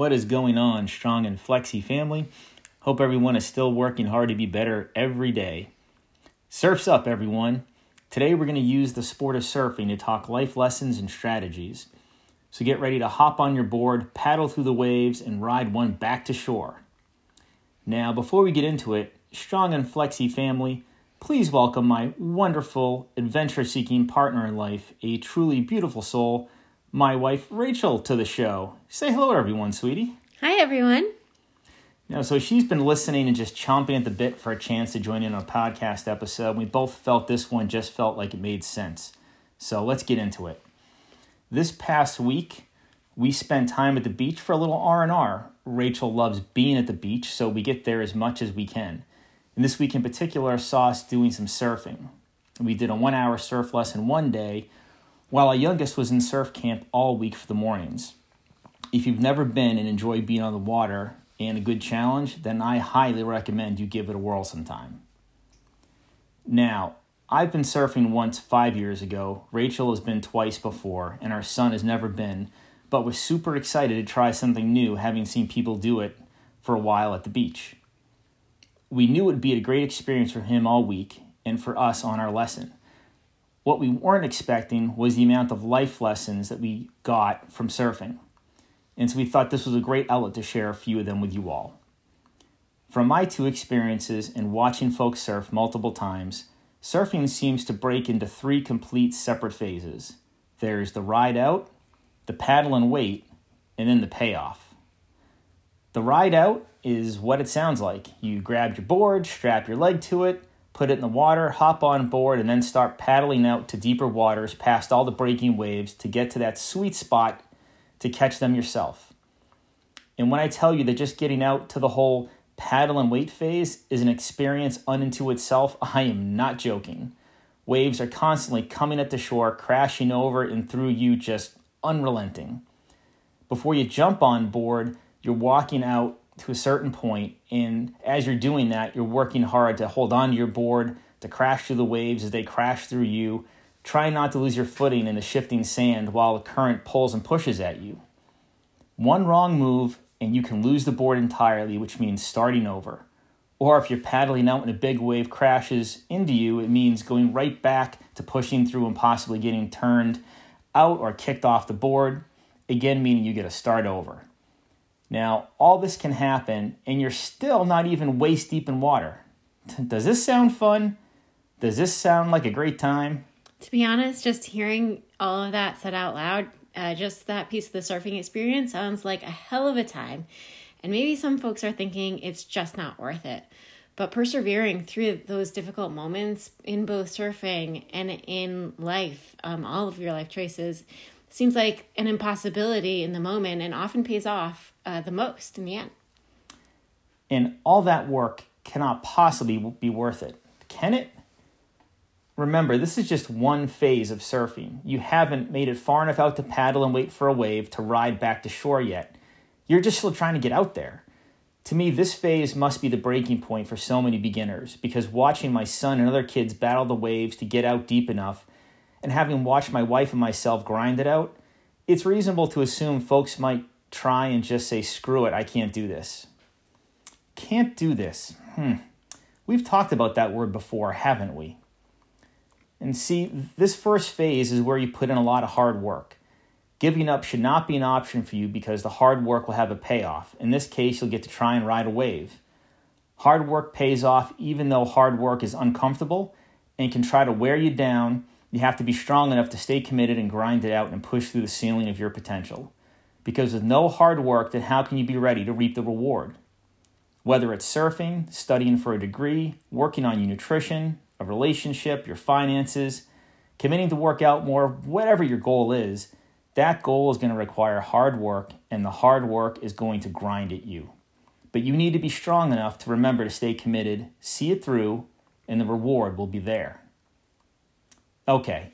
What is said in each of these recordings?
What is going on, Strong and Flexi family? Hope everyone is still working hard to be better every day. Surf's up, everyone. Today we're going to use the sport of surfing to talk life lessons and strategies. So get ready to hop on your board, paddle through the waves, and ride one back to shore. Now, before we get into it, Strong and Flexi family, please welcome my wonderful, adventure seeking partner in life, a truly beautiful soul, my wife Rachel, to the show. Say hello, everyone, sweetie. Hi, everyone. Now, so she's been listening and just chomping at the bit for a chance to join in on a podcast episode. We both felt this one just felt like it made sense. So let's get into it. This past week, we spent time at the beach for a little R&R. Rachel loves being at the beach, so we get there as much as we can. And this week in particular, saw us doing some surfing. We did a one hour surf lesson one day, while our youngest was in surf camp all week for the mornings. If you've never been and enjoy being on the water and a good challenge, then I highly recommend you give it a whirl sometime. Now, I've been surfing once five years ago, Rachel has been twice before, and our son has never been, but was super excited to try something new having seen people do it for a while at the beach. We knew it would be a great experience for him all week and for us on our lesson. What we weren't expecting was the amount of life lessons that we got from surfing. And so we thought this was a great outlet to share a few of them with you all. From my two experiences in watching folks surf multiple times, surfing seems to break into three complete separate phases there's the ride out, the paddle and wait, and then the payoff. The ride out is what it sounds like. You grab your board, strap your leg to it, put it in the water, hop on board, and then start paddling out to deeper waters past all the breaking waves to get to that sweet spot to catch them yourself. And when I tell you that just getting out to the whole paddle and wait phase is an experience unto itself, I am not joking. Waves are constantly coming at the shore, crashing over and through you, just unrelenting. Before you jump on board, you're walking out to a certain point, and as you're doing that, you're working hard to hold on to your board, to crash through the waves as they crash through you. Try not to lose your footing in the shifting sand while the current pulls and pushes at you. One wrong move, and you can lose the board entirely, which means starting over. Or if you're paddling out and a big wave crashes into you, it means going right back to pushing through and possibly getting turned out or kicked off the board, again, meaning you get to start over. Now, all this can happen, and you're still not even waist deep in water. Does this sound fun? Does this sound like a great time? To be honest, just hearing all of that said out loud, uh, just that piece of the surfing experience sounds like a hell of a time. And maybe some folks are thinking it's just not worth it. But persevering through those difficult moments in both surfing and in life, um, all of your life choices, seems like an impossibility in the moment and often pays off uh, the most in the end. And all that work cannot possibly be worth it. Can it? Remember, this is just one phase of surfing. You haven't made it far enough out to paddle and wait for a wave to ride back to shore yet. You're just still trying to get out there. To me, this phase must be the breaking point for so many beginners because watching my son and other kids battle the waves to get out deep enough and having watched my wife and myself grind it out, it's reasonable to assume folks might try and just say, screw it, I can't do this. Can't do this. Hmm. We've talked about that word before, haven't we? And see, this first phase is where you put in a lot of hard work. Giving up should not be an option for you because the hard work will have a payoff. In this case, you'll get to try and ride a wave. Hard work pays off even though hard work is uncomfortable and can try to wear you down you have to be strong enough to stay committed and grind it out and push through the ceiling of your potential. Because with no hard work, then how can you be ready to reap the reward? Whether it's surfing, studying for a degree, working on your nutrition, a relationship, your finances, committing to work out more, whatever your goal is, that goal is going to require hard work, and the hard work is going to grind at you. But you need to be strong enough to remember to stay committed, see it through, and the reward will be there. Okay,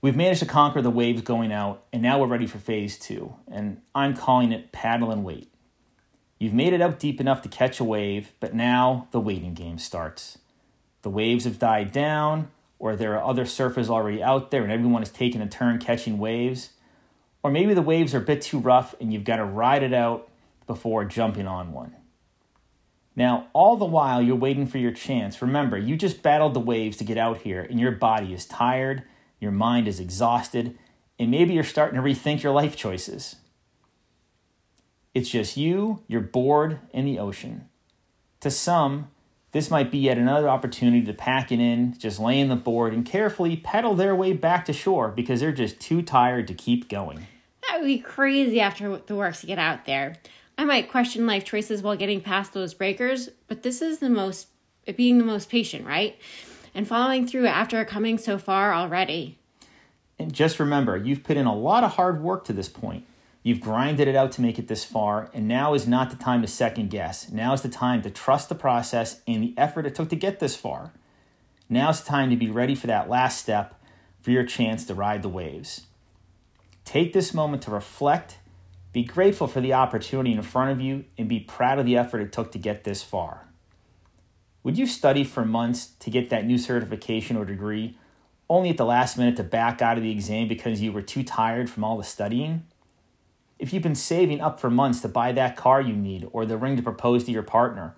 we've managed to conquer the waves going out, and now we're ready for phase two, and I'm calling it paddle and wait. You've made it up deep enough to catch a wave, but now the waiting game starts. The waves have died down, or there are other surfers already out there and everyone is taking a turn catching waves. Or maybe the waves are a bit too rough and you've got to ride it out before jumping on one. Now, all the while you're waiting for your chance, remember, you just battled the waves to get out here, and your body is tired, your mind is exhausted, and maybe you're starting to rethink your life choices. It's just you, your board, and the ocean. To some, this might be yet another opportunity to pack it in, just lay in the board, and carefully pedal their way back to shore because they're just too tired to keep going. That would be crazy after the works to get out there. I might question life choices while getting past those breakers, but this is the most being the most patient, right? And following through after coming so far already. And just remember, you've put in a lot of hard work to this point. You've grinded it out to make it this far, and now is not the time to second guess. Now is the time to trust the process and the effort it took to get this far. Now is the time to be ready for that last step for your chance to ride the waves. Take this moment to reflect be grateful for the opportunity in front of you and be proud of the effort it took to get this far. Would you study for months to get that new certification or degree, only at the last minute to back out of the exam because you were too tired from all the studying? If you've been saving up for months to buy that car you need, or the ring to propose to your partner,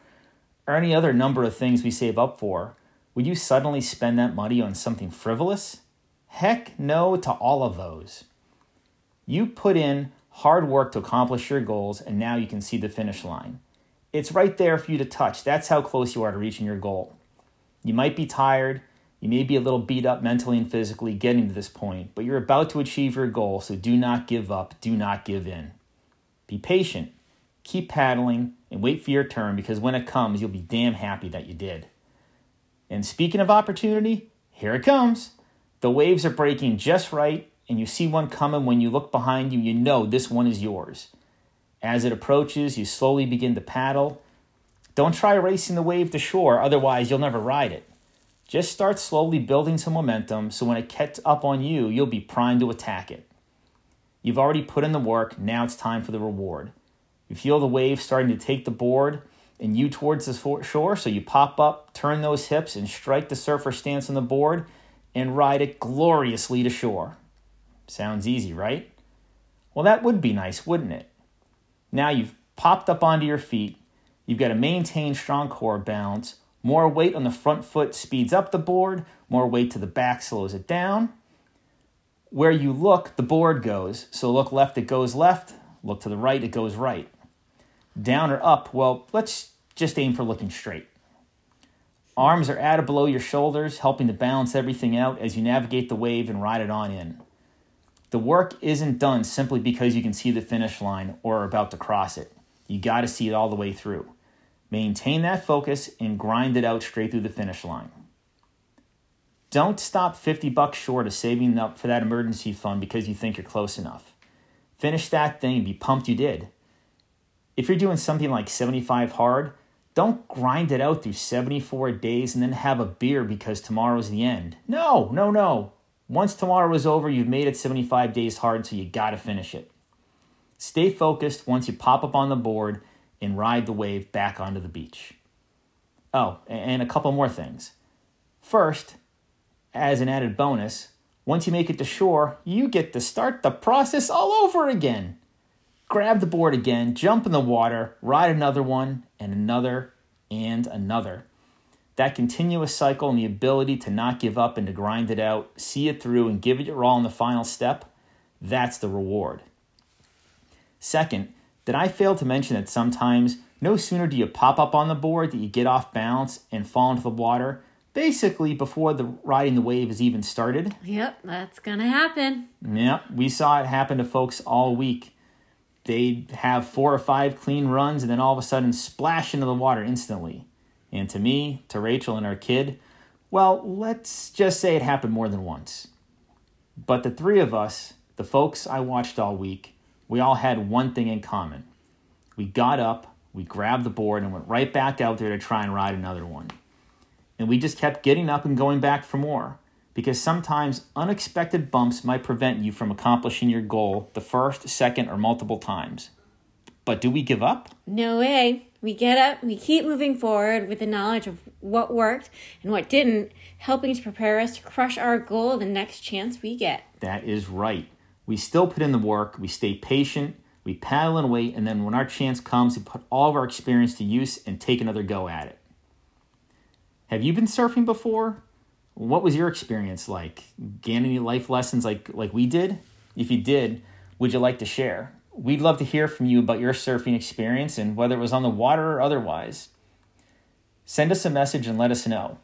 or any other number of things we save up for, would you suddenly spend that money on something frivolous? Heck no to all of those. You put in hard work to accomplish your goals, and now you can see the finish line. It's right there for you to touch. That's how close you are to reaching your goal. You might be tired, you may be a little beat up mentally and physically getting to this point, but you're about to achieve your goal, so do not give up, do not give in. Be patient, keep paddling, and wait for your turn because when it comes, you'll be damn happy that you did. And speaking of opportunity, here it comes. The waves are breaking just right, and you see one coming, when you look behind you, you know this one is yours. As it approaches, you slowly begin to paddle. Don't try racing the wave to shore, otherwise, you'll never ride it. Just start slowly building some momentum so when it gets up on you, you'll be primed to attack it. You've already put in the work, now it's time for the reward. You feel the wave starting to take the board and you towards the shore, so you pop up, turn those hips, and strike the surfer stance on the board and ride it gloriously to shore. Sounds easy, right? Well, that would be nice, wouldn't it? Now you've popped up onto your feet, you've got to maintain strong core balance. More weight on the front foot speeds up the board, more weight to the back slows it down. Where you look, the board goes. So look left, it goes left. Look to the right, it goes right. Down or up, well, let's just aim for looking straight. Arms are at or below your shoulders, helping to balance everything out as you navigate the wave and ride it on in. The work isn't done simply because you can see the finish line or are about to cross it. You got to see it all the way through. Maintain that focus and grind it out straight through the finish line. Don't stop 50 bucks short of saving up for that emergency fund because you think you're close enough. Finish that thing and be pumped you did. If you're doing something like 75 hard, don't grind it out through 74 days and then have a beer because tomorrow's the end. No, no, no. Once tomorrow is over, you've made it 75 days hard, so you gotta finish it. Stay focused once you pop up on the board and ride the wave back onto the beach. Oh, and a couple more things. First, as an added bonus, once you make it to shore, you get to start the process all over again. Grab the board again, jump in the water, ride another one, and another, and another that continuous cycle and the ability to not give up and to grind it out, see it through, and give it your all in the final step, that's the reward. Second, did I fail to mention that sometimes no sooner do you pop up on the board that you get off balance and fall into the water, basically before the riding the wave is even started? Yep, that's gonna happen. Yep, we saw it happen to folks all week. They'd have four or five clean runs and then all of a sudden splash into the water instantly. And to me, to Rachel and our kid, well, let's just say it happened more than once. But the three of us, the folks I watched all week, we all had one thing in common. We got up, we grabbed the board, and went right back out there to try and ride another one. And we just kept getting up and going back for more because sometimes unexpected bumps might prevent you from accomplishing your goal the first, second, or multiple times. But do we give up? No way. We get up, we keep moving forward with the knowledge of what worked and what didn't, helping to prepare us to crush our goal the next chance we get. That is right. We still put in the work, we stay patient, We paddle and wait, and then when our chance comes, we put all of our experience to use and take another go at it. Have you been surfing before? What was your experience like? Gain any life lessons like like we did? If you did, would you like to share? We'd love to hear from you about your surfing experience and whether it was on the water or otherwise. Send us a message and let us know.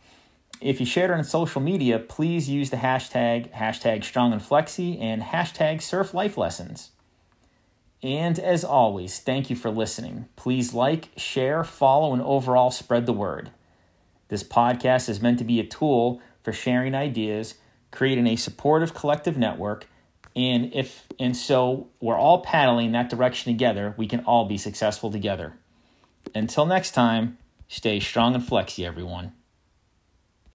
If you shared it on social media, please use the hashtag hashtag strong and hashtag surf life lessons. And as always, thank you for listening. Please like, share, follow, and overall spread the word. This podcast is meant to be a tool for sharing ideas, creating a supportive collective network, and if and so we're all paddling that direction together, we can all be successful together. Until next time, stay strong and flexy, everyone.